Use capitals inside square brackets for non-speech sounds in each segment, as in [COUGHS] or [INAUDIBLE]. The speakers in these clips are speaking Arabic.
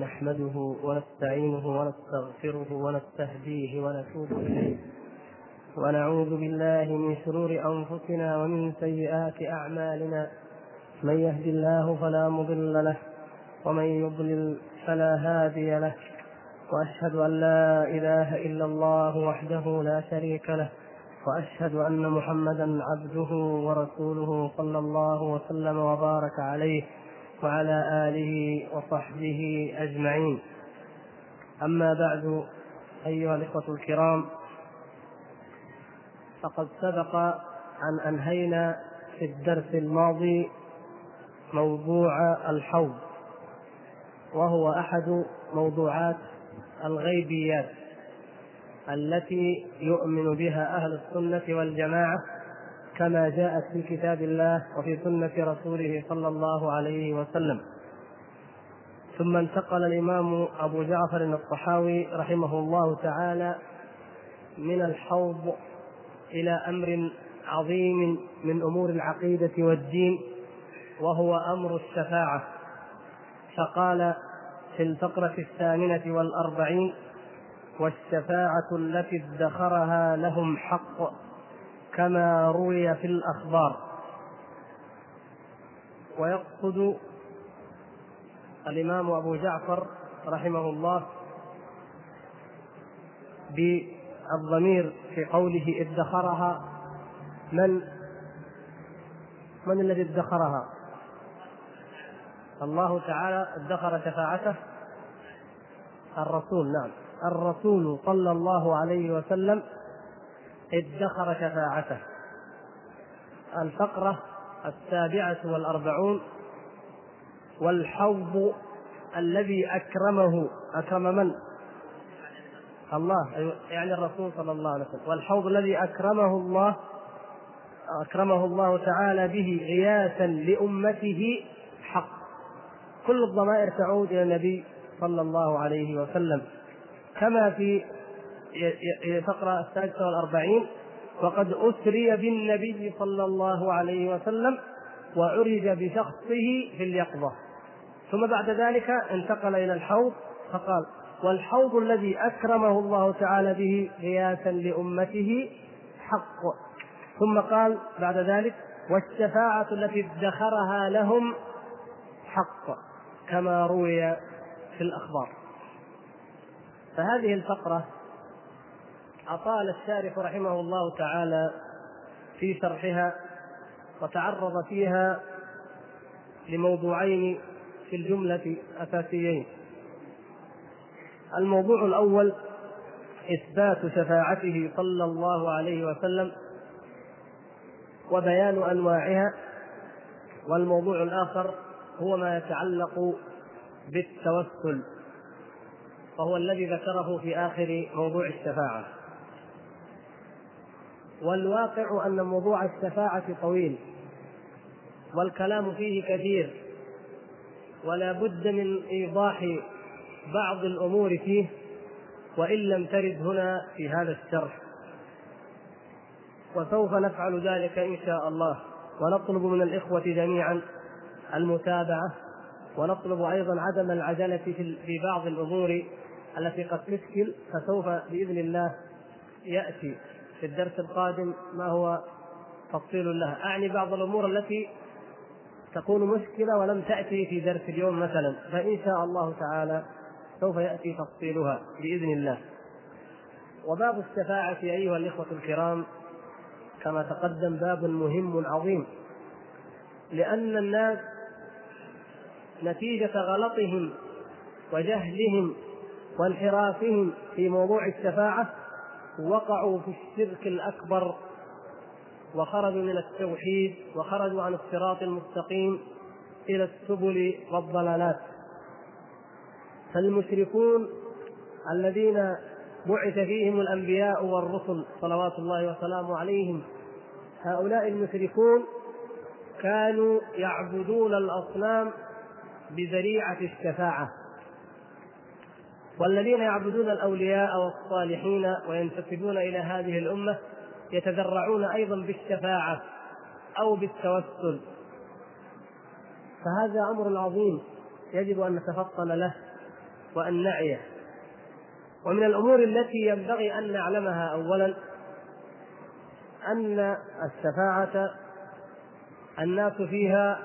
نحمده ونستعينه ونستغفره ونستهديه ونتوب إليه. ونعوذ بالله من شرور أنفسنا ومن سيئات أعمالنا. من يهد الله فلا مضل له ومن يضلل فلا هادي له. وأشهد أن لا إله إلا الله وحده لا شريك له. وأشهد أن محمدا عبده ورسوله صلى الله وسلم وبارك عليه. وعلى آله وصحبه أجمعين. أما بعد أيها الإخوة الكرام فقد سبق أن أنهينا في الدرس الماضي موضوع الحوض وهو أحد موضوعات الغيبيات التي يؤمن بها أهل السنة والجماعة كما جاءت في كتاب الله وفي سنة رسوله صلى الله عليه وسلم. ثم انتقل الإمام أبو جعفر الطحاوي رحمه الله تعالى من الحوض إلى أمر عظيم من أمور العقيدة والدين وهو أمر الشفاعة. فقال في الفقرة الثامنة والأربعين والشفاعة التي ادخرها لهم حق كما روي في الأخبار. ويقصد الإمام أبو جعفر رحمه الله بالضمير في قوله ادخرها من؟ من الذي ادخرها؟ الله تعالى ادخر شفاعته الرسول نعم. الرسول صلى الله عليه وسلم ادخر شفاعته. الفقرة السابعة والأربعون والحوض الذي أكرمه أكرم من؟ الله يعني الرسول صلى الله عليه وسلم. والحوض الذي أكرمه الله أكرمه الله تعالى به غياثا لأمته حق. كل الضمائر تعود إلى النبي صلى الله عليه وسلم. كما في الفقرة السادسة والأربعين. وقد أسري بالنبي صلى الله عليه وسلم وعرج بشخصه في اليقظة. ثم بعد ذلك انتقل إلى الحوض فقال والحوض الذي أكرمه الله تعالى به غياثا لأمته حق. ثم قال بعد ذلك والشفاعة التي ادخرها لهم حق كما روي في الأخبار. فهذه الفقرة أطال الشارح رحمه الله تعالى في شرحها وتعرض فيها لموضوعين في الجملة أساسيين الموضوع الأول إثبات شفاعته صلى الله عليه وسلم وبيان أنواعها والموضوع الآخر هو ما يتعلق بالتوسل وهو الذي ذكره في آخر موضوع الشفاعة. والواقع أن موضوع الشفاعة طويل والكلام فيه كثير ولا بد من إيضاح بعض الأمور فيه وإن لم ترد هنا في هذا الشرح. وسوف نفعل ذلك إن شاء الله. ونطلب من الإخوة جميعا المتابعة ونطلب أيضا عدم العجلة في بعض الأمور التي قد تشكل فسوف بإذن الله يأتي. في الدرس القادم ما هو تفصيل لها. أعني بعض الأمور التي تكون مشكلة ولم تأتي في درس اليوم مثلا. فإن شاء الله تعالى سوف يأتي تفصيلها بإذن الله. وباب الشفاعة أيها الإخوة الكرام كما تقدم باب مهم عظيم. لأن الناس نتيجة غلطهم وجهلهم وانحرافهم في موضوع الشفاعة وقعوا في الشرك الأكبر وخرجوا من التوحيد وخرجوا عن الصراط المستقيم إلى السبل والضلالات. فالمشركون الذين بعث فيهم الأنبياء والرسل صلوات الله وسلامه عليهم هؤلاء المشركون كانوا يعبدون الأصنام بذريعة الشفاعة. والذين يعبدون الأولياء والصالحين وينتسبون إلى هذه الأمة يتذرعون أيضا بالشفاعة أو بالتوسل. فهذا أمر عظيم يجب أن نتفطن له وأن نعيه. ومن الأمور التي ينبغي أن نعلمها أولا أن الشفاعة الناس فيها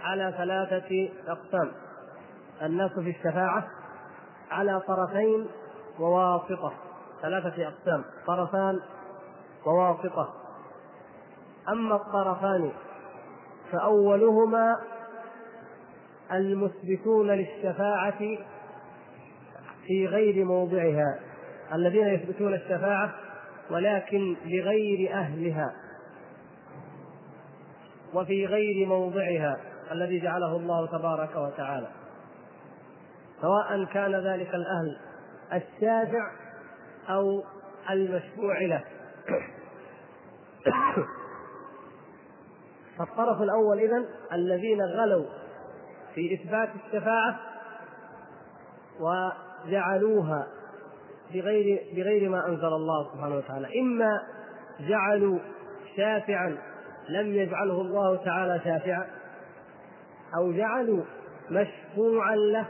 على ثلاثة أقسام. الناس في الشفاعة على طرفين وواسطة ثلاثة أقسام طرفان وواسطة. أما الطرفان فأولهما المثبتون للشفاعة في غير موضعها الذين يثبتون الشفاعة ولكن لغير أهلها وفي غير موضعها الذي جعله الله تبارك وتعالى. سواء كان ذلك الأهل الشافع أو المشفوع له. [COUGHS] فالطرف الأول إذن الذين غلوا في إثبات الشفاعة وجعلوها بغير بغير ما أنزل الله سبحانه وتعالى. إما جعلوا شافعا لم يجعله الله تعالى شافعا أو جعلوا مشفوعا له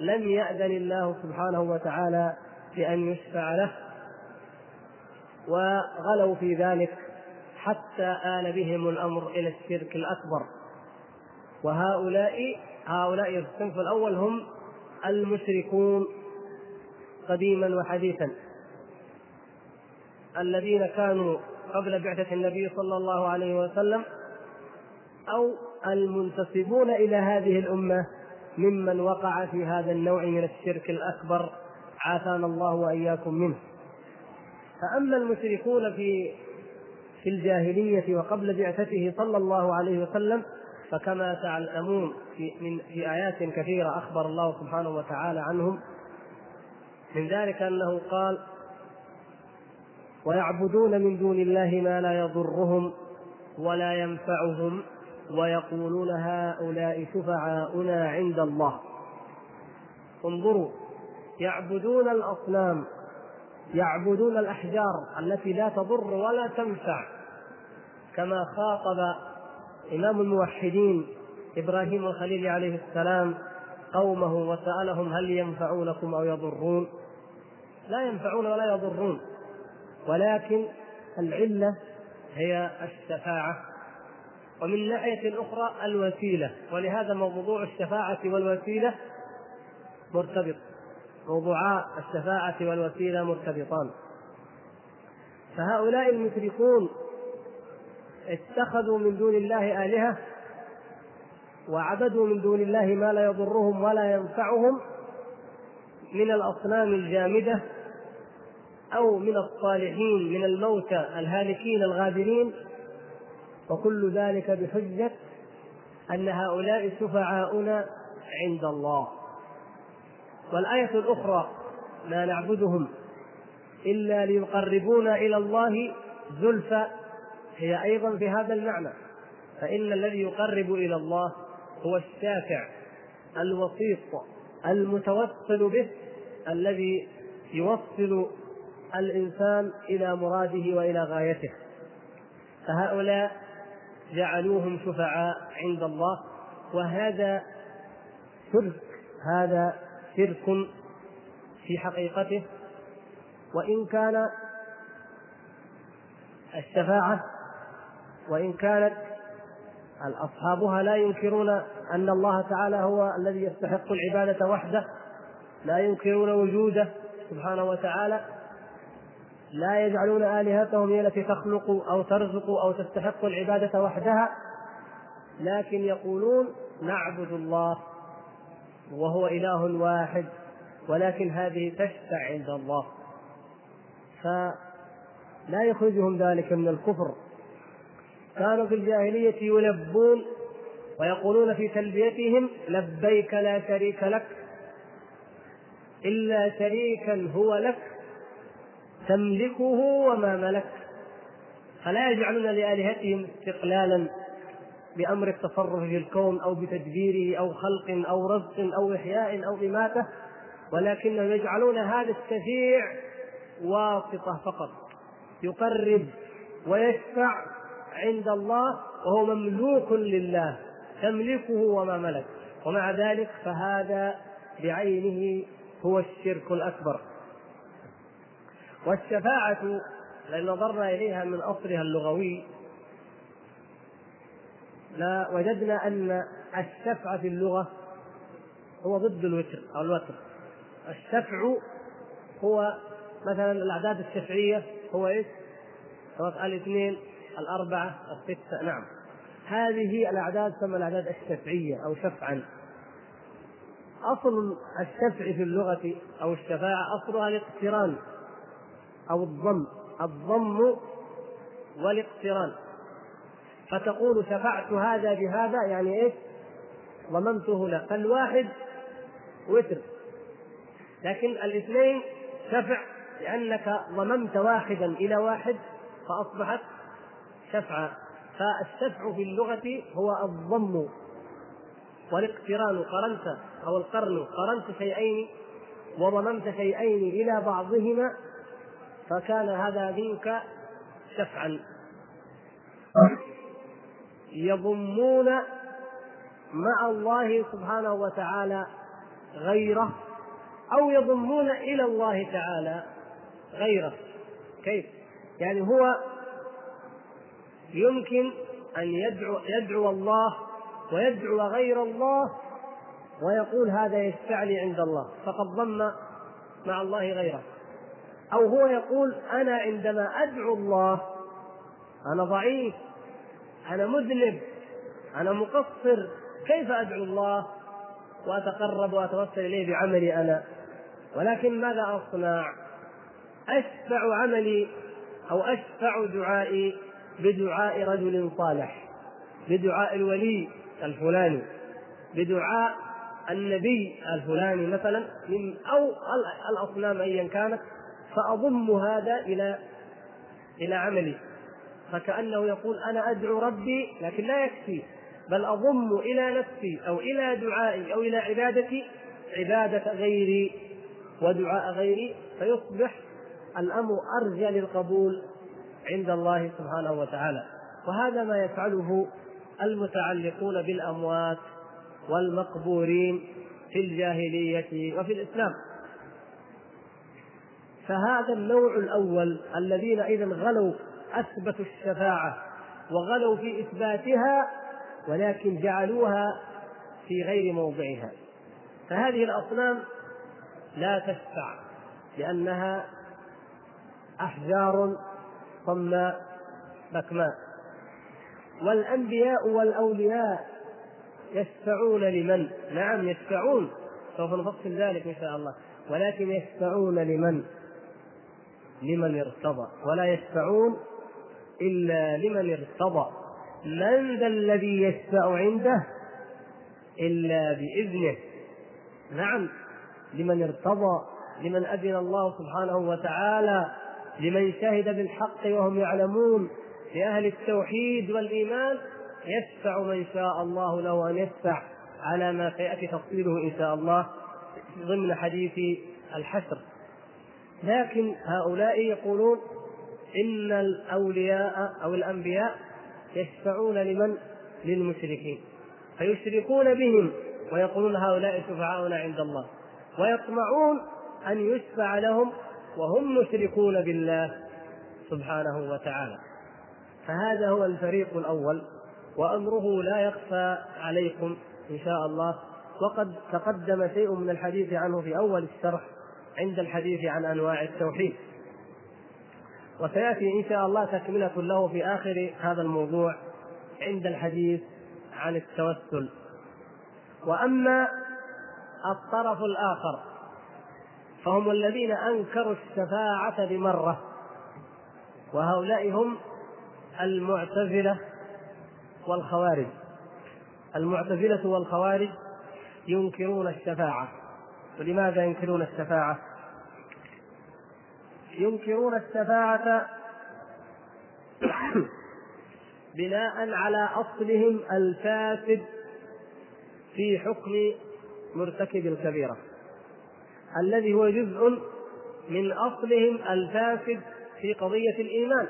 لم يأذن الله سبحانه وتعالى بأن يشفع له. وغلوا في ذلك حتى آل بهم الأمر إلى الشرك الأكبر. وهؤلاء هؤلاء الصنف الأول هم المشركون قديما وحديثا الذين كانوا قبل بعثة النبي صلى الله عليه وسلم أو المنتسبون إلى هذه الأمة ممن وقع في هذا النوع من الشرك الأكبر عافانا الله وإياكم منه. فأما المشركون في في الجاهلية وقبل بعثته صلى الله عليه وسلم فكما تعلمون في من في آيات كثيرة أخبر الله سبحانه وتعالى عنهم. من ذلك أنه قال ويعبدون من دون الله ما لا يضرهم ولا ينفعهم. ويقولون هؤلاء شفعاؤنا عند الله. انظروا يعبدون الأصنام يعبدون الأحجار التي لا تضر ولا تنفع كما خاطب إمام الموحدين إبراهيم الخليل عليه السلام قومه وسألهم هل ينفعونكم أو يضرون. لا ينفعون ولا يضرون ولكن العلة هي الشفاعة. ومن ناحية أخرى الوسيلة. ولهذا موضوع الشفاعة والوسيلة مرتبط. موضوعا الشفاعة والوسيلة مرتبطان. فهؤلاء المشركون اتخذوا من دون الله آلهة وعبدوا من دون الله ما لا يضرهم ولا ينفعهم من الأصنام الجامدة أو من الصالحين من الموتى الهالكين الغابرين وكل ذلك بحجة أن هؤلاء شفعاؤنا عند الله. والآية الأخرى ما نعبدهم إلا ليقربونا إلى الله زلفى هي أيضا في هذا المعنى. فإن الذي يقرب إلى الله هو الشافع الوسيط المتوسل به الذي يوصل الإنسان إلى مراده وإلى غايته. فهؤلاء جعلوهم شفعاء عند الله وهذا شرك هذا شرك في حقيقته. وإن كان الشفاعة وإن كانت أصحابها لا ينكرون أن الله تعالى هو الذي يستحق العبادة وحده لا ينكرون وجوده سبحانه وتعالى. لا يجعلون آلهتهم هي التي تخلق أو ترزق أو تستحق العبادة وحدها لكن يقولون نعبد الله وهو إله واحد ولكن هذه تشفع عند الله. فلا يخرجهم ذلك من الكفر. كانوا في الجاهلية يلبون ويقولون في تلبيتهم لبيك لا شريك لك إلا شريكا هو لك تملكه وما ملك. فلا يجعلون لآلهتهم استقلالا بأمر التصرف في الكون أو بتدبيره أو خلق أو رزق أو إحياء أو إماتة ولكنهم يجعلون هذا الشفيع واسطة فقط. يقرب ويشفع عند الله وهو مملوك لله تملكه وما ملك. ومع ذلك فهذا بعينه هو الشرك الأكبر. والشفاعة لأن نظرنا إليها من أصلها اللغوي. لا وجدنا أن الشفع في اللغة هو ضد الوتر أو الوتر. الشفع هو مثلا الأعداد الشفعية هو إيش؟ الاثنين الأربعة الستة نعم. هذه الأعداد تسمى الأعداد الشفعية أو شفعا. أصل الشفع في اللغة أو الشفاعة أصلها الاقتران. أو الضم الضم والاقتران. فتقول شفعت هذا بهذا يعني إيش؟ ضممته له فالواحد وتر. لكن الاثنين شفع لأنك ضممت واحدا إلى واحد فأصبحت شفعا. فالشفع في اللغة هو الضم والاقتران. قرنت أو القرن قرنت شيئين وضممت شيئين إلى بعضهما فكان هذا منك شفعا يضمون مع الله سبحانه وتعالى غيره أو يضمون إلى الله تعالى غيره. كيف؟ يعني هو يمكن أن يدعو يدعو الله ويدعو غير الله ويقول هذا يشفعني عند الله فقد ضم مع الله غيره. أو هو يقول أنا عندما أدعو الله أنا ضعيف أنا مذنب أنا مقصر كيف أدعو الله؟ وأتقرب وأتوسل إليه بعملي أنا. ولكن ماذا أصنع؟ أشفع عملي أو أشفع دعائي بدعاء رجل صالح بدعاء الولي الفلاني بدعاء النبي الفلاني مثلا من أو الأصنام ايا كانت. فأضم هذا إلى إلى عملي. فكأنه يقول أنا أدعو ربي لكن لا يكفي بل أضم إلى نفسي أو إلى دعائي أو إلى عبادتي عبادة غيري ودعاء غيري فيصبح الأمر أرجى للقبول عند الله سبحانه وتعالى. وهذا ما يفعله المتعلقون بالأموات والمقبورين في الجاهلية وفي الإسلام. فهذا النوع الأول الذين إذا غلوا أثبتوا الشفاعة وغلوا في إثباتها ولكن جعلوها في غير موضعها فهذه الأصنام لا تشفع لأنها أحجار صماء بكماء والأنبياء والأولياء يشفعون لمن؟ نعم يشفعون سوف نفصل ذلك إن شاء الله ولكن يشفعون لمن؟ لمن ارتضى ولا يشفعون إلا لمن ارتضى. من ذا الذي يشفع عنده إلا بإذنه؟ نعم لمن ارتضى لمن أذن الله سبحانه وتعالى لمن شهد بالحق وهم يعلمون. لأهل التوحيد والإيمان يشفع من شاء الله له أن يشفع على ما سيأتي تفصيله إن شاء الله ضمن حديث الحشر. لكن هؤلاء يقولون إن الأولياء أو الأنبياء يشفعون لمن؟ للمشركين. فيشركون بهم ويقولون هؤلاء شفعاؤنا عند الله. ويطمعون أن يشفع لهم وهم مشركون بالله سبحانه وتعالى. فهذا هو الفريق الأول وأمره لا يخفى عليكم إن شاء الله. وقد تقدم شيء من الحديث عنه في أول الشرح. عند الحديث عن أنواع التوحيد. وسيأتي إن شاء الله تكملة له في آخر هذا الموضوع عند الحديث عن التوسل. وأما الطرف الآخر فهم الذين أنكروا الشفاعة بمرة وهؤلاء هم المعتزلة والخوارج. المعتزلة والخوارج ينكرون الشفاعة. ولماذا ينكرون الشفاعة؟ ينكرون الشفاعة [COUGHS] بناء على أصلهم الفاسد في حكم مرتكب الكبيرة الذي هو جزء من أصلهم الفاسد في قضية الإيمان.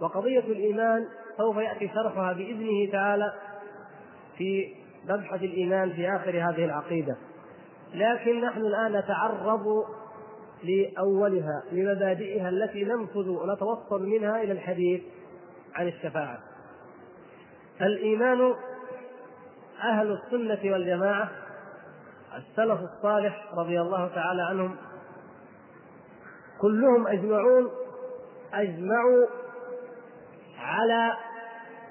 وقضية الإيمان سوف يأتي شرحها بإذنه تعالى في مبحث الإيمان في آخر هذه العقيدة. لكن نحن الآن نتعرض لأولها لمبادئها التي ننفذ ونتوصل منها إلى الحديث عن الشفاعة. الإيمان أهل السنة والجماعة السلف الصالح رضي الله تعالى عنهم كلهم أجمعون أجمعوا على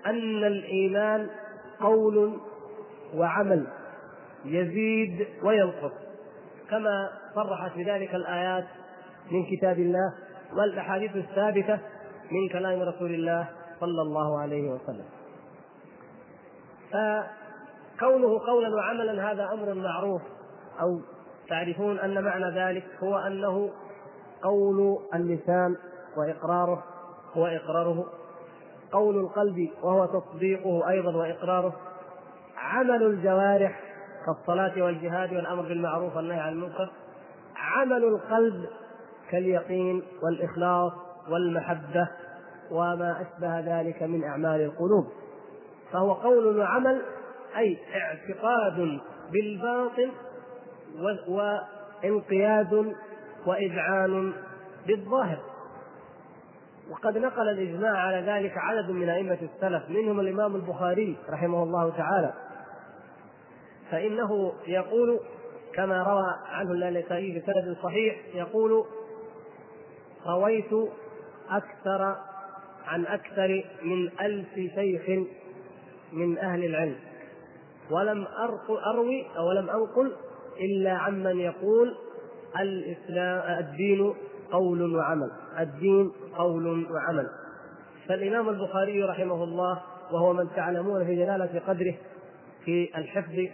أن الإيمان قول وعمل يزيد وينقص. كما صرحت بذلك الآيات من كتاب الله والأحاديث الثابتة من كلام رسول الله صلى الله عليه وسلم. فكونه قولا وعملا هذا أمر معروف أو تعرفون أن معنى ذلك هو أنه قول اللسان وإقراره هو إقراره قول القلب وهو تصديقه أيضا وإقراره عمل الجوارح كالصلاة والجهاد والأمر بالمعروف والنهي عن المنكر عمل القلب كاليقين والإخلاص والمحبة وما أشبه ذلك من أعمال القلوب. فهو قول وعمل أي اعتقاد بالباطن وانقياد وإذعان بالظاهر. وقد نقل الإجماع على ذلك عدد من أئمة السلف منهم الإمام البخاري رحمه الله تعالى. فإنه يقول كما روى عنه اللالكائي بسند صحيح يقول رويت أكثر عن أكثر من ألف شيخ من أهل العلم ولم أروي أو لم أنقل إلا عمن يقول الإسلام الدين قول وعمل الدين قول وعمل. فالإمام البخاري رحمه الله وهو من تعلمون في جلالة قدره في الحفظ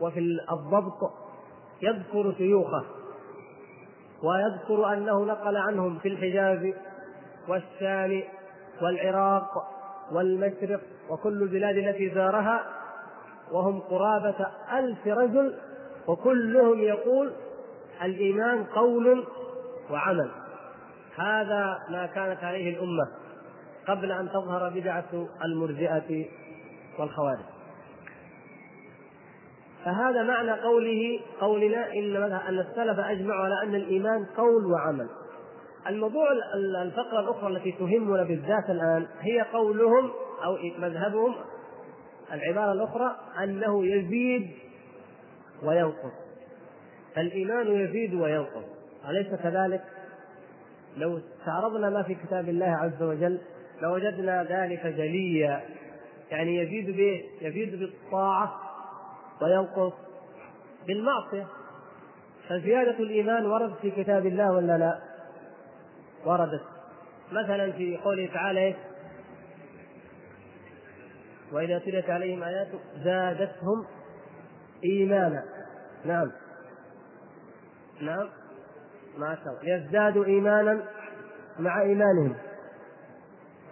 وفي الضبط يذكر شيوخه ويذكر أنه نقل عنهم في الحجاز والشام والعراق والمشرق وكل البلاد التي زارها وهم قرابة ألف رجل وكلهم يقول الإيمان قول وعمل. هذا ما كانت عليه الأمة قبل أن تظهر بدعة المرجئة والخوارج. فهذا معنى قوله قولنا إن أن السلف أجمعوا على أن الإيمان قول وعمل. الموضوع الفقرة الأخرى التي تهمنا بالذات الآن هي قولهم أو مذهبهم العبارة الأخرى أنه يزيد وينقص. الايمان يزيد وينقص، أليس كذلك؟ لو استعرضنا ما في كتاب الله عز وجل لوجدنا ذلك جليا يعني يزيد به يزيد بالطاعة وينقص بالمعصية. فزيادة الإيمان وردت في كتاب الله ولا لا؟ وردت. مثلا في قوله تعالى إيه؟ وإذا تليت عليهم آياته زادتهم إيمانا. نعم. نعم. ما شاء الله. ليزدادوا إيمانا مع إيمانهم.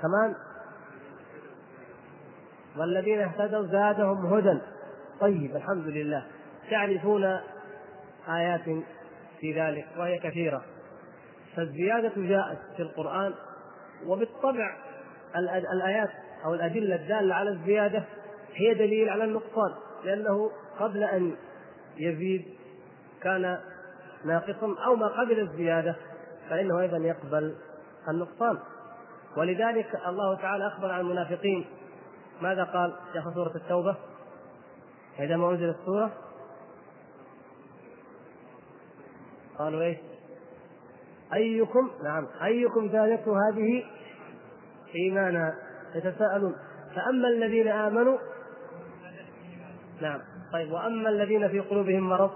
كمان. والذين اهتدوا زادهم هدى. طيب الحمد لله. تعرفون آيات في ذلك وهي كثيرة. فالزيادة جاءت في القرآن وبالطبع الآيات أو الأدلة الدالة على الزيادة هي دليل على النقصان لأنه قبل أن يزيد كان ناقصا أو ما قبل الزيادة فإنه أيضا يقبل النقصان. ولذلك الله تعالى أخبر عن المنافقين. ماذا قال في سورة التوبة؟ فإذا ما أنزلت السورة قالوا إيش؟ أيكم نعم أيكم زادته هذه إيمانا يتساءلون فأما الذين آمنوا نعم طيب وأما الذين في قلوبهم مرض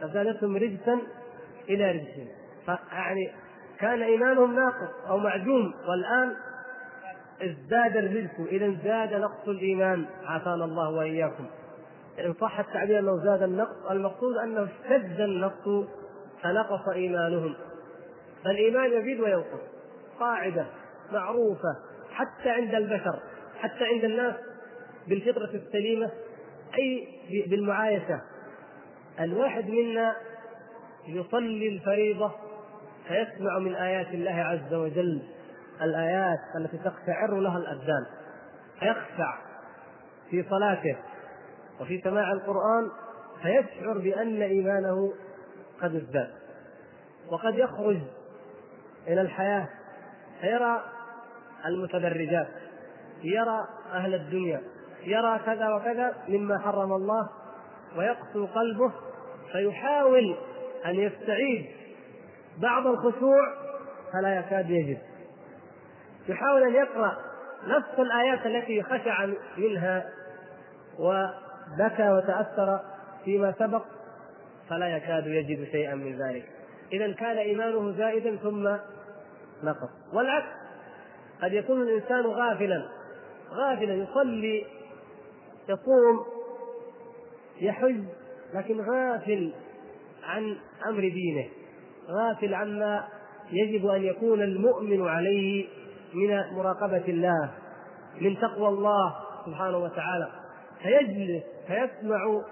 فزادتهم رجسا إلى رجسهم فيعني كان إيمانهم ناقص أو معدوم والآن ازداد الرزق إذا زاد نقص الإيمان. عافانا الله وإياكم. إن صح التعبير أنه زاد النقص المقصود أنه اشتد النقص فنقص إيمانهم. فالإيمان يزيد وينقص. قاعدة معروفة حتى عند البشر حتى عند الناس بالفطرة السليمة أي بالمعايشة. الواحد منا يصلي الفريضة فيسمع من آيات الله عز وجل. الآيات التي تقشعر لها الأبدان يخشع في صلاته وفي سماع القرآن فيشعر بأن إيمانه قد ازداد وقد يخرج إلى الحياة فيرى المتدرجات يرى أهل الدنيا يرى كذا وكذا مما حرم الله ويقسو قلبه فيحاول أن يستعيد بعض الخشوع فلا يكاد يجد. يحاول أن يقرأ نفس الآيات التي خشع منها وبكى وتأثر فيما سبق فلا يكاد يجد شيئا من ذلك. إذا كان إيمانه زائدا ثم نقص. والعكس قد يكون الإنسان غافلا غافلا يصلي يصوم يحج لكن غافل عن أمر دينه غافل عما يجب أن يكون المؤمن عليه من مراقبة الله من تقوى الله سبحانه وتعالى. فيجلس فيسمع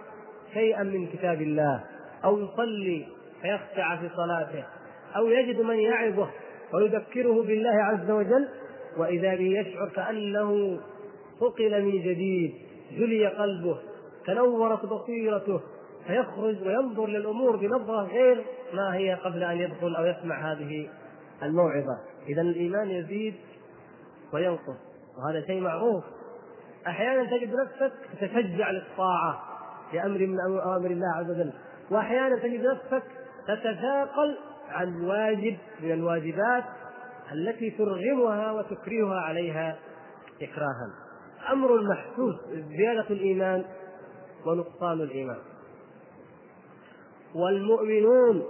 شيئا من كتاب الله أو يصلي فيخشع في صلاته أو يجد من يعظه ويذكره بالله عز وجل. وإذا به يشعر كأنه صقل من جديد جلي قلبه تنورت بصيرته فيخرج وينظر للأمور بنظرة غير ما هي قبل أن يدخل أو يسمع هذه الموعظة. إذا الإيمان يزيد وينقص. وهذا شيء معروف. أحيانا تجد نفسك تتشجع للطاعة لأمر من أوامر الله عز وجل. وأحيانا تجد نفسك تتثاقل عن واجب من الواجبات التي ترغمها وتكرهها عليها إكراها. أمر محسوس زيادة الإيمان ونقصان الإيمان. والمؤمنون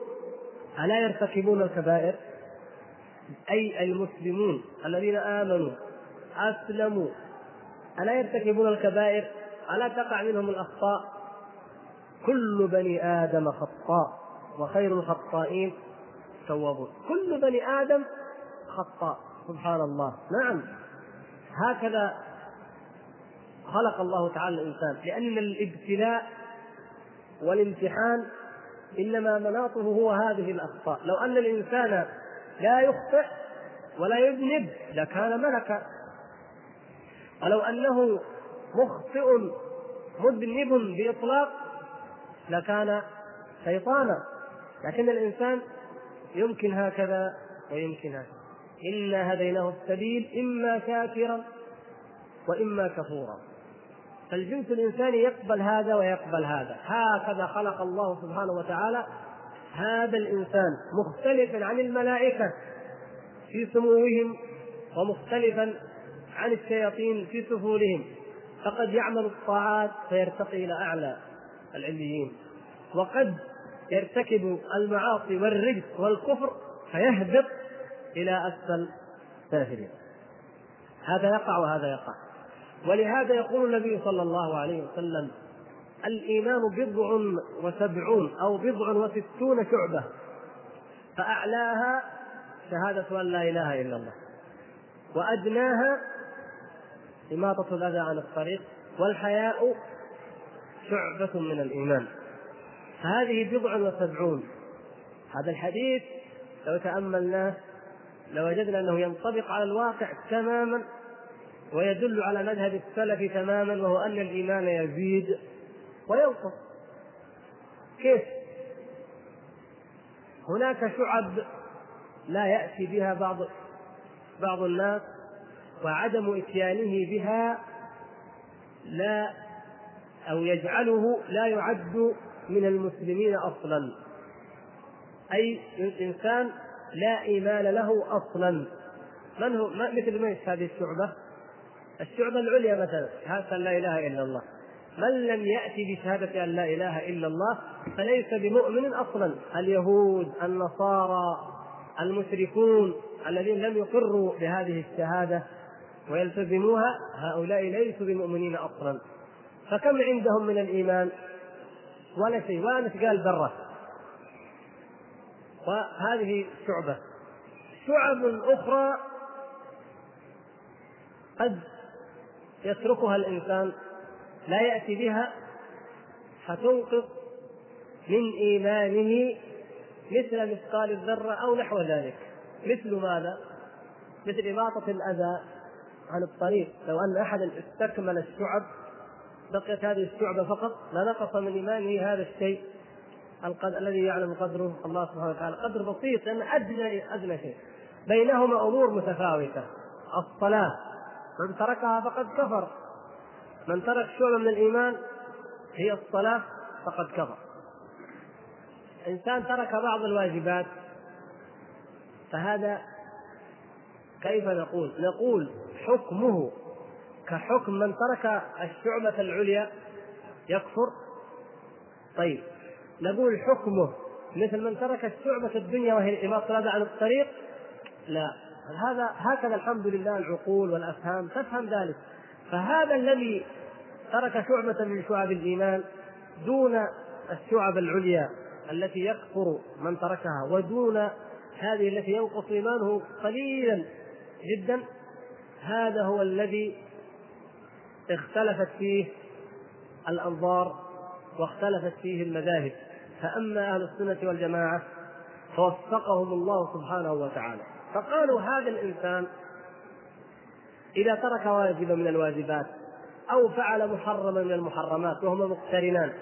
ألا يرتكبون الكبائر؟ أي المسلمون الذين آمنوا أسلموا. ألا يرتكبون الكبائر؟ ألا تقع منهم الأخطاء؟ كل بني آدم خطاء وخير الخطائين توابون. كل بني آدم خطاء سبحان الله. نعم. هكذا خلق الله تعالى الإنسان. لأن الابتلاء والامتحان إنما مناطه هو هذه الأخطاء. لو أن الإنسان لا يخطئ ولا يذنب لكان ملكا. ولو أنه مخطئ مذنب بإطلاق لكان شيطانا. لكن الإنسان يمكن هكذا ويمكن هكذا. إنا هديناه السبيل إما شاكرا وإما كفورا. فالجنس الإنساني يقبل هذا ويقبل هذا. هكذا خلق الله سبحانه وتعالى هذا الإنسان مختلفا عن الملائكة في سموهم ومختلفا عن الشياطين في سفولهم. فقد يعمل الطاعات فيرتقي إلى أعلى العليين. وقد يرتكب المعاصي والرجس والكفر فيهبط إلى أسفل سافلين. هذا يقع وهذا يقع. ولهذا يقول النبي صلى الله عليه وسلم الإيمان بضع وسبعون أو بضع وستون شعبة. فأعلاها شهادة أن لا إله إلا الله. وأدناها إماطة الأذى عن الطريق والحياء شعبة من الإيمان. فهذه بضع وسبعون. هذا الحديث لو تأملناه لوجدنا أنه ينطبق على الواقع تماما ويدل على مذهب السلف تماما وهو أن الإيمان يزيد وينقص كيف؟ هناك شعب لا يأتي بها بعض بعض الناس وعدم إتيانه بها لا أو يجعله لا يعد من المسلمين أصلا. أي إنسان لا إيمان له أصلا. من هو مثل من هذه الشعبة؟ الشعبة العليا مثلا. أن لا إله إلا الله. من لم يأتي بشهادة أن لا إله إلا الله فليس بمؤمن أصلا. اليهود النصارى المشركون الذين لم يقروا بهذه الشهادة ويلتزموها هؤلاء ليسوا بمؤمنين أصلا. فكم عندهم من الإيمان؟ ولا شيء ولا مثقال ذرة. وهذه شعبة. شعب أخرى قد يتركها الإنسان لا يأتي بها فتنقص من إيمانه مثل مثقال الذرة أو نحو ذلك. مثل ماذا؟ مثل إماطة الأذى عن الطريق. لو أن أحدا استكمل الشعب بقيت هذه الشعبة فقط لنقص من إيمانه هذا الشيء. الذي يعلم قدره الله سبحانه وتعالى. قدر بسيط أدنى أدنى شيء. بينهما أمور متفاوتة. الصلاة من تركها فقد كفر. من ترك شعبة من الإيمان هي الصلاة فقد كفر. إنسان ترك بعض الواجبات فهذا كيف نقول؟ نقول حكمه كحكم من ترك الشعبة العليا يكفر؟ طيب نقول حكمه مثل من ترك الشعبة الدنيا وهي الإماطة عن الطريق؟ لا. هذا هكذا الحمد لله العقول والأفهام تفهم ذلك. فهذا الذي ترك شعبة من شعب الإيمان دون الشعب العليا التي يكفر من تركها ودون هذه التي ينقص إيمانه قليلا جدا هذا هو الذي اختلفت فيه الأنظار واختلفت فيه المذاهب. فأما أهل السنة والجماعة فوفقهم الله سبحانه وتعالى. فقالوا هذا الإنسان إذا ترك واجبا من الواجبات أو فعل محرما من المحرمات وهما مقترنان.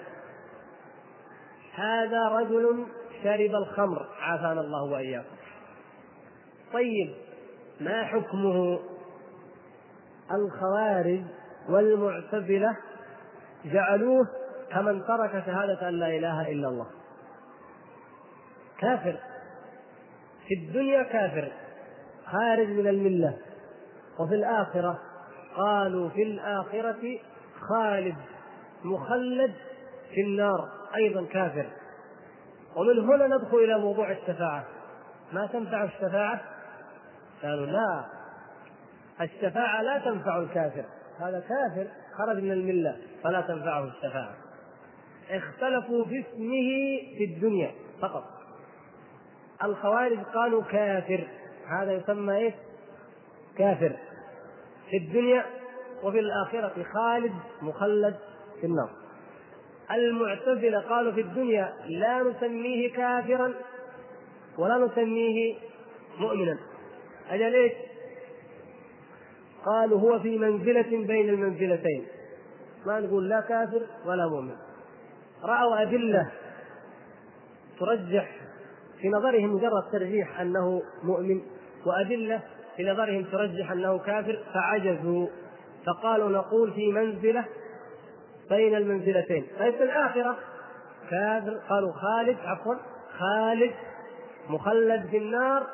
هذا رجل شرب الخمر عافانا الله وإياكم. طيب ما حكمه؟ الخوارج والمعتزلة جعلوه كمن ترك شهادة أن لا إله إلا الله. كافر. في الدنيا كافر. خارج من الملة. وفي الآخرة قالوا في الآخرة خالد مخلد في النار أيضا كافر. ومن هنا ندخل إلى موضوع الشفاعة. ما تنفع الشفاعة؟ قالوا لا الشفاعة لا تنفع الكافر. هذا كافر خرج من الملة فلا تنفعه الشفاعة. اختلفوا في اسمه في الدنيا فقط. الخوارج قالوا كافر هذا يسمى إيش؟ كافر. في الدنيا وفي الآخرة خالد مخلد في النار. المعتزلة قالوا في الدنيا لا نسميه كافرا ولا نسميه مؤمنا. أجل إيش؟ قالوا هو في منزلة بين المنزلتين. ما نقول لا كافر ولا مؤمن. رأوا أدلة ترجح في نظرهم مجرد ترجيح أنه مؤمن وأدلة في نظرهم ترجح أنه كافر فعجزوا. فقالوا نقول في منزلة بين المنزلتين. طيب في الآخرة كافر قالوا خالد عفوا خالد مخلد في النار.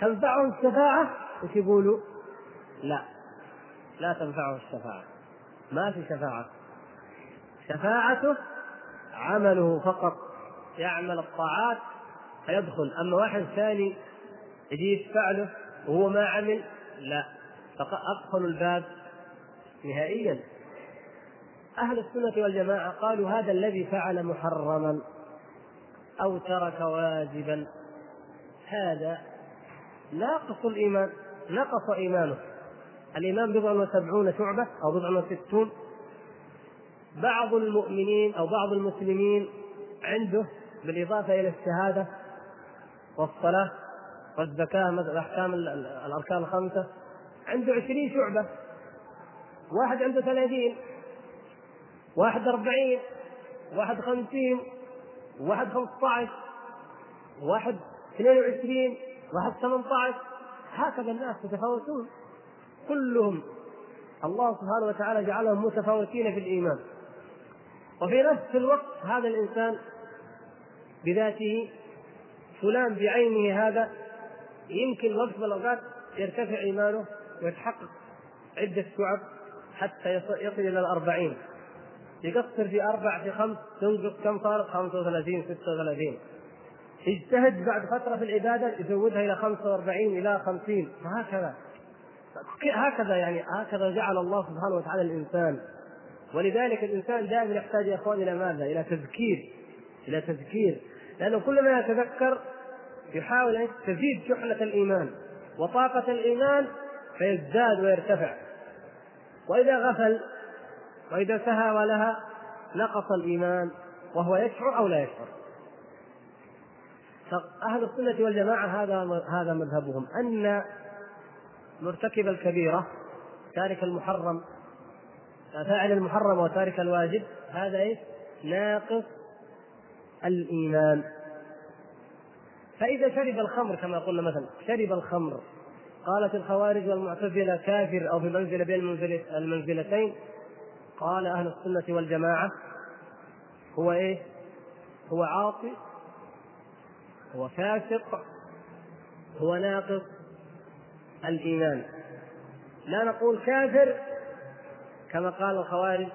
تنفعه الشفاعة؟ وش يقولوا؟ لا. لا تنفعه الشفاعة. ما في شفاعة. شفاعته عمله فقط. يعمل الطاعات فيدخل. أما واحد ثاني يجي يشفع له وهو ما عمل؟ لا. أقفلوا الباب نهائيا. أهل السنة والجماعة قالوا هذا الذي فعل محرما أو ترك واجبا. هذا ناقص الإيمان نقص إيمانه. الإيمان بضع وسبعون شعبة أو بضع وستون. بعض المؤمنين أو بعض المسلمين عنده بالإضافة إلى الشهادة والصلاة والزكاة مثل أحكام الأركان الخمسة. عنده عشرين شعبة. واحد عنده ثلاثين. واحد أربعين. واحد خمسين. واحد خمسة عشر واحد اثنين وعشرين. واحد ثمانية عشر هكذا الناس يتفاوتون. كلهم. الله سبحانه وتعالى جعلهم متفاوتين في الإيمان. وفي نفس الوقت هذا الإنسان بذاته فلان بعينه هذا يمكن وقت من الأوقات يرتفع إيمانه ويتحقق عدة شعب حتى يصل إلى الأربعين. يقصر في أربع في خمس تنقص كم صارت 35 36 اجتهد بعد فترة في العبادة يزودها إلى 45 إلى 50 وهكذا. هكذا يعني هكذا جعل الله سبحانه وتعالى الإنسان. ولذلك الإنسان دائما يحتاج يا إخوان إلى ماذا؟ إلى تذكير. إلى تذكير. لأنه كلما يتذكر يحاول أن تزيد شحنة الإيمان وطاقة الإيمان فيزداد ويرتفع. وإذا غفل وإذا سهى ولها نقص الإيمان وهو يشعر أو لا يشعر. فأهل السنة والجماعة هذا هذا مذهبهم. أن مرتكب الكبيرة تارك المحرم فاعل المحرم وتارك الواجب هذا إيش؟ ناقص الإيمان. فإذا شرب الخمر كما قلنا مثلا شرب الخمر قالت الخوارج والمعتزلة كافر أو في منزلة بين المنزلتين قال أهل السنة والجماعة هو إيه؟ هو عاصي هو فاسق هو ناقص الإيمان لا نقول كافر كما قال الخوارج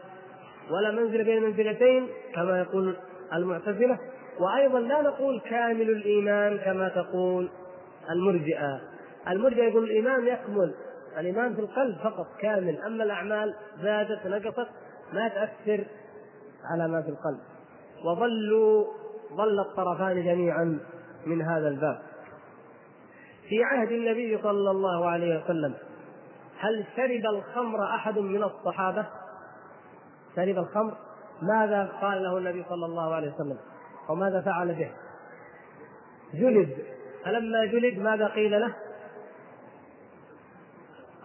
ولا منزل بين منزلتين كما يقول المعتزلة وأيضا لا نقول كامل الإيمان كما تقول المرجئة. المرجئة يقول الإيمان يكمل الإيمان في القلب فقط كامل. أما الأعمال زادت نقصت ما تأثر على ما في القلب. وظلوا ظل الطرفان جميعا من هذا الباب. في عهد النبي صلى الله عليه وسلم هل شرب الخمر أحد من الصحابة؟ شرب الخمر؟ ماذا قال له النبي صلى الله عليه وسلم؟ أو ماذا فعل به؟ جلد. فلما جلد ماذا قيل له؟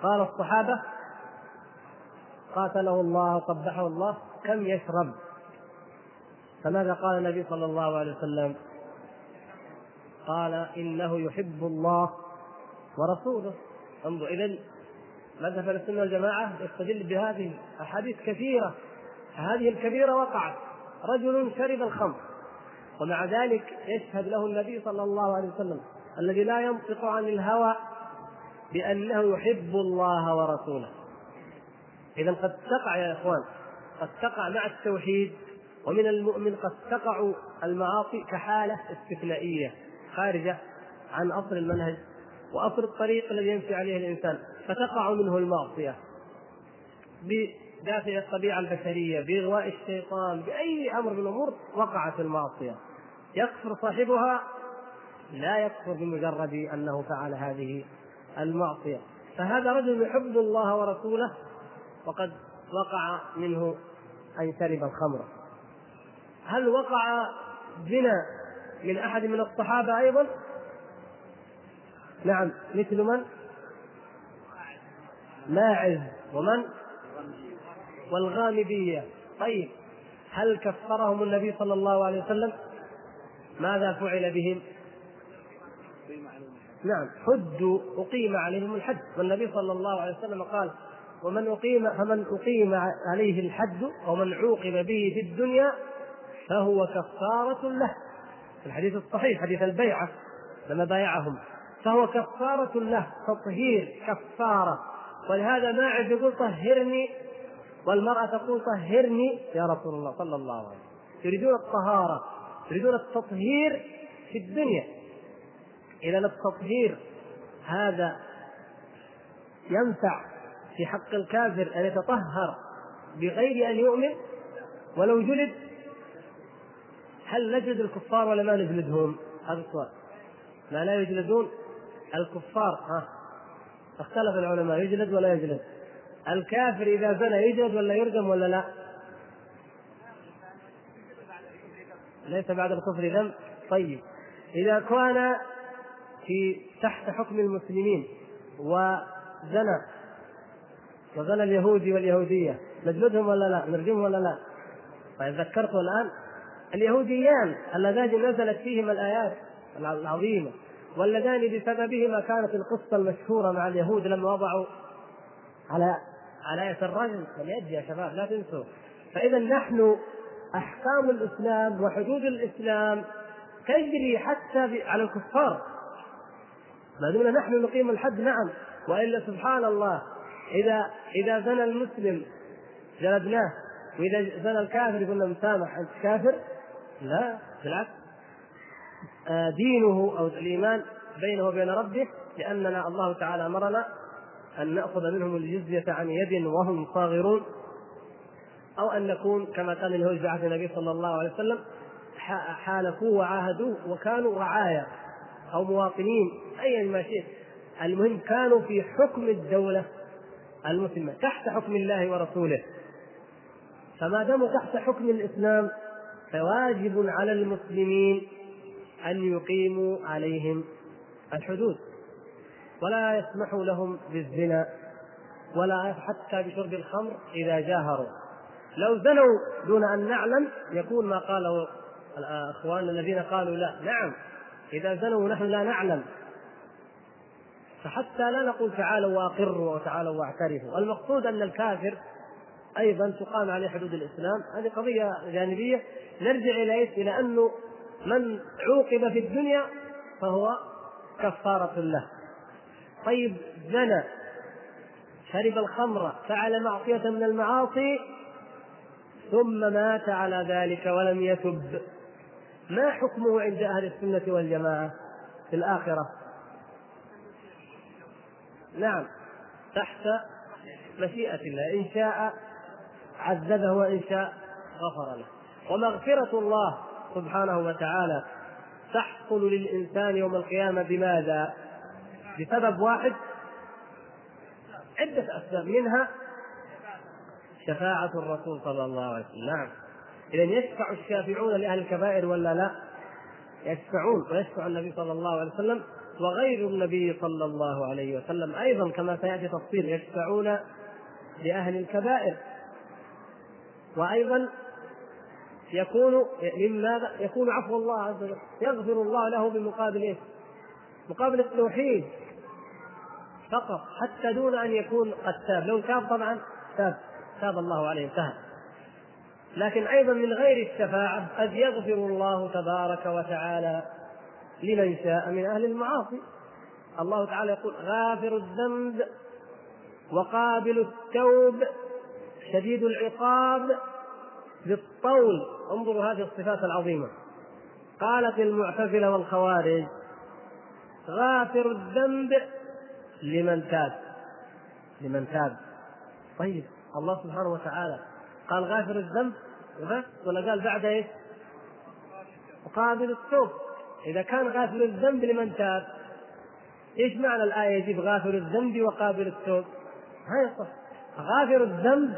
قال الصحابة قاتله الله وقبحه الله كم يشرب؟ فماذا قال النبي صلى الله عليه وسلم؟ قال إنه يحب الله ورسوله. انظر اذا مذهب السنة والجماعة يستدل بهذه احاديث كثيرة. هذه الكبيرة وقعت. رجل شرب الخمر. ومع ذلك يشهد له النبي صلى الله عليه وسلم الذي لا ينطق عن الهوى بأنه يحب الله ورسوله. اذا قد تقع يا إخوان قد تقع مع التوحيد ومن المؤمن قد تقع المعاصي كحالة استثنائية خارجة عن أصل المنهج وأصل الطريق الذي يمشي عليه الإنسان فتقع منه المعصية. بدافع الطبيعة البشرية باغواء الشيطان بأي أمر من الأمور وقعت المعصية. يكفر صاحبها؟ لا يكفر بمجرد أنه فعل هذه المعصية. فهذا رجل يحب الله ورسوله وقد وقع منه أن شرب الخمر. هل وقع زنا من أحد من الصحابة أيضا؟ نعم مثل من؟ ماعز ومن؟ والغامدية. طيب هل كفرهم النبي صلى الله عليه وسلم؟ ماذا فعل بهم؟ نعم حدوا أقيم عليهم الحد والنبي صلى الله عليه وسلم قال ومن أقيم فمن أقيم عليه الحد ومن عوقب به في الدنيا فهو كفارة له. في الحديث الصحيح حديث البيعة لما بايعهم. فهو كفارة له تطهير كفارة. ولهذا ماعز يقول طهرني والمرأة تقول طهرني يا رسول الله صلى الله عليه وسلم. يريدون الطهارة يريدون التطهير في الدنيا. إذا التطهير هذا ينفع في حق الكافر أن يتطهر بغير أن يؤمن؟ ولو جلد؟ هل نجلد الكفار ولا ما نجلدهم؟ هذا السؤال. لا لا يجلدون الكفار ها؟ اختلف العلماء يجلد ولا يجلد؟ الكافر إذا زنى يجلد ولا يرجم ولا لا؟ ليس بعد الكفر ذنب طيب إذا كان في تحت حكم المسلمين وزنى وزنى اليهودي واليهودية نجلدهم ولا لا؟ نرجمهم ولا لا؟ طيب ذكرته الآن اليهوديان اللذان نزلت فيهم الآيات العظيمة واللذان بسببهما كانت القصة المشهورة مع اليهود لما وضعوا على على آية الرجل اليد يا شباب لا تنسوا. فإذا نحن أحكام الإسلام وحدود الإسلام تجري حتى على الكفار. ما دمنا نحن نقيم الحد نعم. وإلا سبحان الله اذا إذا زنى المسلم جلدناه وإذا زنى الكافر قلنا مسامح أنت كافر؟ لا بالعكس. آه، دينه أو الإيمان بينه وبين ربه لأننا الله تعالى أمرنا أن نأخذ منهم الجزية عن يد وهم صاغرون أو أن نكون كما كان اليهود في عهد النبي صلى الله عليه وسلم حالفوا وعاهدوا وكانوا رعايا أو مواطنين ايا ما شئت. المهم كانوا في حكم الدولة المسلمة تحت حكم الله ورسوله. فما داموا تحت حكم الإسلام فواجب على المسلمين أن يقيموا عليهم الحدود. ولا يسمحوا لهم بالزنا ولا حتى بشرب الخمر إذا جاهروا. لو زنوا دون أن نعلم يكون ما قاله الأخوان الذين قالوا لا. نعم إذا زنوا ونحن لا نعلم. فحتى لا نقول تعالوا وأقروا وتعالوا واعترفوا. المقصود أن الكافر أيضا تقام عليه حدود الإسلام. هذه قضية جانبية. نرجع إلى إيش؟ إلى انه من عوقب في الدنيا فهو كفارة له. طيب زنى شرب الخمر فعل معصية من المعاصي ثم مات على ذلك ولم يتب. ما حكمه عند أهل السنة والجماعة في الآخرة؟ نعم تحت مشيئة الله إن شاء عذبه وإن شاء غفر له. ومغفرة الله سبحانه وتعالى تحصل للإنسان يوم القيامة بماذا؟ بسبب واحد عدة أسباب منها شفاعة الرسول صلى الله عليه وسلم. نعم. إذا يشفع الشافعون لأهل الكبائر ولا لا؟ يشفعون ويشفع النبي صلى الله عليه وسلم وغير النبي صلى الله عليه وسلم. أيضا كما سيأتي تفصيل يشفعون لأهل الكبائر. وأيضا يكون مما يكون عفو الله عز وجل يغفر الله له بمقابل إيش؟ مقابل التوحيد. فقط حتى دون أن يكون قد تاب. لو تاب طبعا تاب. تاب الله عليه انتهى. لكن أيضا من غير الشفاعة قد يغفر الله تبارك وتعالى لمن شاء من أهل المعاصي. الله تعالى يقول غافر الذنب وقابل التوب شديد العقاب بالطول. انظروا هذه الصفات العظيمة. قالت المعتزلة والخوارج غافر الذنب لمن تاب. لمن تاب. طيب الله سبحانه وتعالى قال غافر الذنب ولا قال بعد إيش؟ وقابل التوب. إذا كان غافر الذنب لمن تاب إيش معنى الآية يجيب غافر الذنب وقابل التوب؟ ما يصح غافر الذنب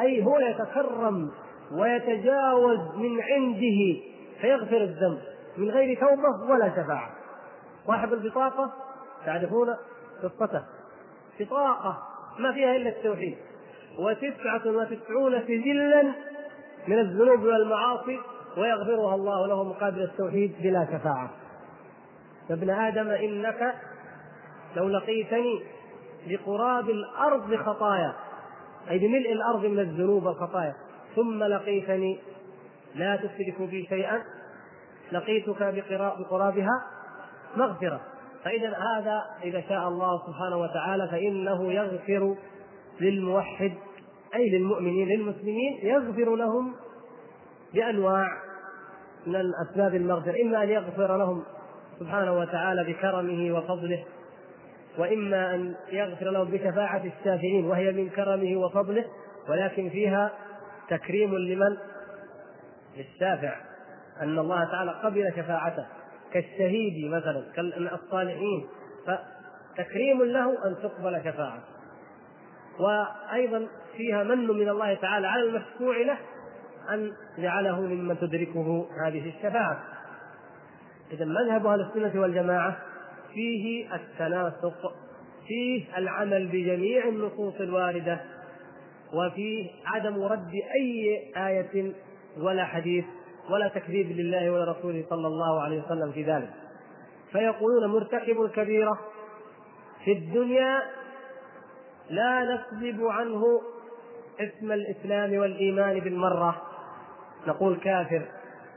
أي هو يتكرم ويتجاوز من عنده فيغفر الذنب. من غير توبة ولا شفاعة. صاحب البطاقة تعرفون؟ قصته. بطاقة ما فيها إلا التوحيد. وتسعة وتسعون سجلا من الذنوب والمعاصي ويغفرها الله له مقابل التوحيد بلا شفاعة يا ابن آدم إنك لو لقيتني بقراب الأرض خطايا أي بملء الأرض من الذنوب والخطايا ثم لقيتني لا تشرك بي شيئا لقيتك بقرابها مغفرة. فإذا هذا إذا شاء الله سبحانه وتعالى فإنه يغفر للموحد أي للمؤمنين للمسلمين يغفر لهم بأنواع من أسباب المغفرة إما أن يغفر لهم سبحانه وتعالى بكرمه وفضله وإما أن يغفر لهم بشفاعة الشافعين وهي من كرمه وفضله ولكن فيها تكريم لمن؟ للشافع أن الله تعالى قبل شفاعته كالشهيد مثلا كالصالحين فتكريم له أن تقبل شفاعته وأيضا فيها من من الله تعالى على المشفوع له أن جعله ممن تدركه هذه الشفاعة. إذا مذهب أهل السنة والجماعة فيه التناسق فيه العمل بجميع النصوص الواردة وفيه عدم رد أي آية ولا حديث ولا تكذيب لله ولرسوله صلى الله عليه وسلم في ذلك. فيقولون مرتكب الكبيرة في الدنيا لا نسلب عنه اسم الإسلام والإيمان بالمرة. نقول كافر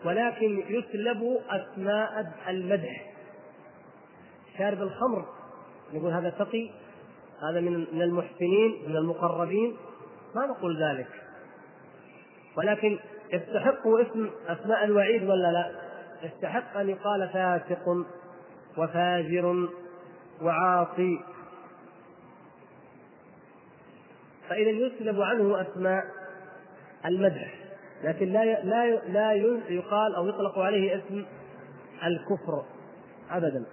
ولكن يسلب أسماء المدح. شارب الخمر نقول هذا تقي هذا من المحسنين من المقربين. ما نقول ذلك. ولكن يستحق اسم أسماء الوعيد ولا لا؟ يستحق أن يقال فاسق وفاجر وعاصي. فإذا يسلب عنه أسماء المدح لكن لا لا لا يقال أو يطلق عليه اسم الكفر ابدا.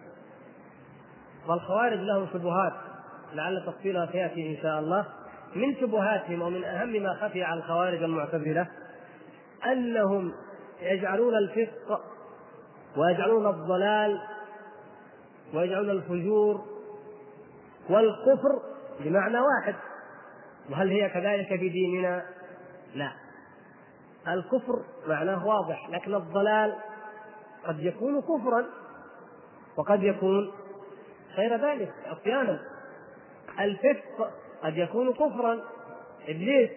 والخوارج لهم شبهات لعل تفصيلها سيأتي إن شاء الله. من شبهاتهم ومن أهم ما خفي على الخوارج المعتزلة؟ أنهم يجعلون الفسق ويجعلون الضلال ويجعلون الفجور والكفر بمعنى واحد. وهل هي كذلك في ديننا؟ لا. الكفر معناه واضح لكن الضلال قد يكون كفرا وقد يكون غير ذلك عصيانا. الفسق قد يكون كفرا إبليس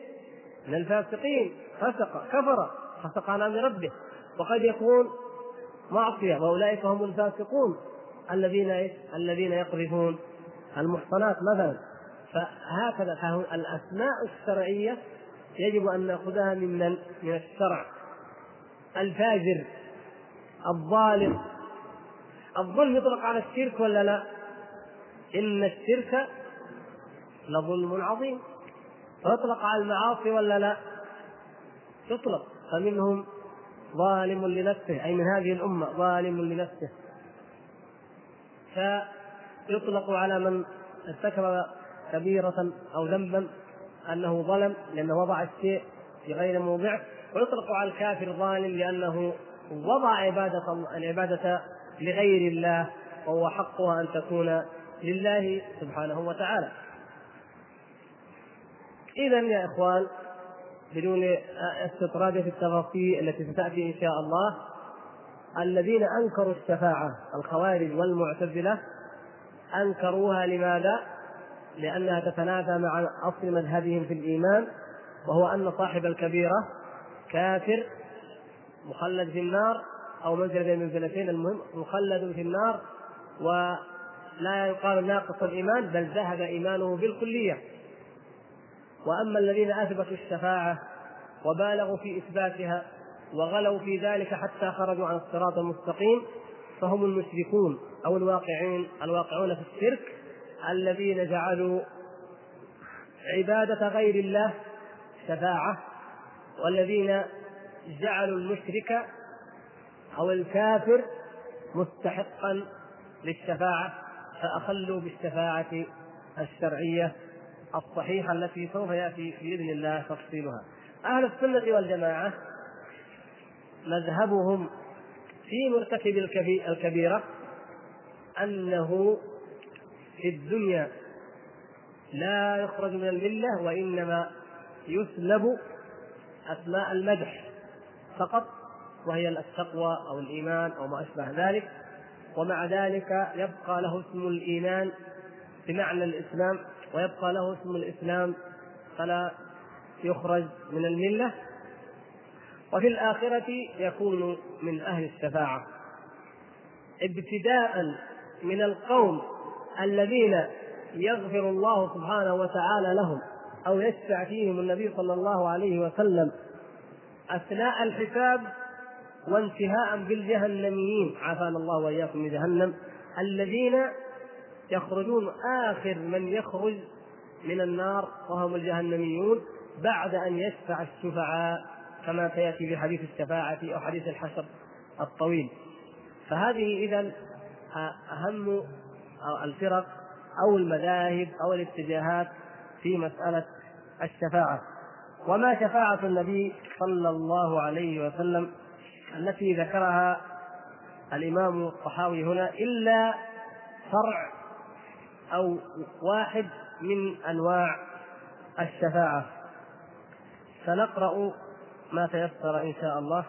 من الفاسقين. فسق كفر فسق عن أمر ربه. وقد يكون معصية وأولئك هم الفاسقون الذين الذين يقذفون المحصنات مثلا. فهكذا الأسماء الشرعية يجب أن نأخذها ممن من الشرع. الفاجر الظالم. الظلم يطلق على الشرك ولا لا؟ إن الشرك لظلم عظيم. ويطلق على المعاصي ولا لا؟ يطلق فمنهم ظالم لنفسه أي من هذه الأمة ظالم لنفسه. فيطلق على من ارتكب كبيرة أو ذنبا أنه ظلم لأنه وضع الشيء في غير موضعه ويطلق على الكافر ظالم لأنه وضع عبادة العبادة لغير الله وهو حقها أن تكون لله سبحانه وتعالى. إذا يا إخوان بدون استطراد في التفاصيل التي ستأتي إن شاء الله الذين أنكروا الشفاعة الخوارج والمعتزلة أنكروها لماذا؟ لأنها تتنافى مع أصل مذهبهم في الإيمان وهو أن صاحب الكبيرة كافر مخلد في النار أو منزل بين منزلتين المهم مخلد في النار ولا يقال ناقص الإيمان بل ذهب إيمانه بالكلية وأما الذين أثبتوا الشفاعة وبالغوا في إثباتها وغلوا في ذلك حتى خرجوا عن الصراط المستقيم فهم المشركون أو الواقعين الواقعون في الشرك الذين جعلوا عبادة غير الله شفاعة والذين جعلوا المشرك أو الكافر مستحقا للشفاعة فأخلوا بالشفاعة الشرعية. الصحيحة التي سوف يأتي بإذن الله تفصيلها. أهل السنة والجماعة مذهبهم في مرتكب الكبيرة أنه في الدنيا لا يخرج من الملة وإنما يسلب أسماء المدح فقط وهي التقوى أو الإيمان أو ما أشبه ذلك. ومع ذلك يبقى له اسم الإيمان بمعنى الإسلام ويبقى له اسم الإسلام فلا يخرج من الملة. وفي الآخرة يكون من أهل الشفاعة. ابتداء من القوم الذين يغفر الله سبحانه وتعالى لهم أو يشفع فيهم النبي صلى الله عليه وسلم أثناء الحساب وانتهاء بالجهنميين. عافانا الله وإياكم من جهنم. الذين يخرجون آخر من يخرج من النار وهم الجهنميون بعد أن يشفع الشفعاء كما سيأتي في حديث الشفاعة أو حديث الحشر الطويل. فهذه اذا أهم الفرق أو المذاهب أو الاتجاهات في مسألة الشفاعة. وما شفاعة النبي صلى الله عليه وسلم التي ذكرها الإمام الطحاوي هنا إلا فرع أو واحد من أنواع الشفاعة. سنقرأ ما تيسر إن شاء الله.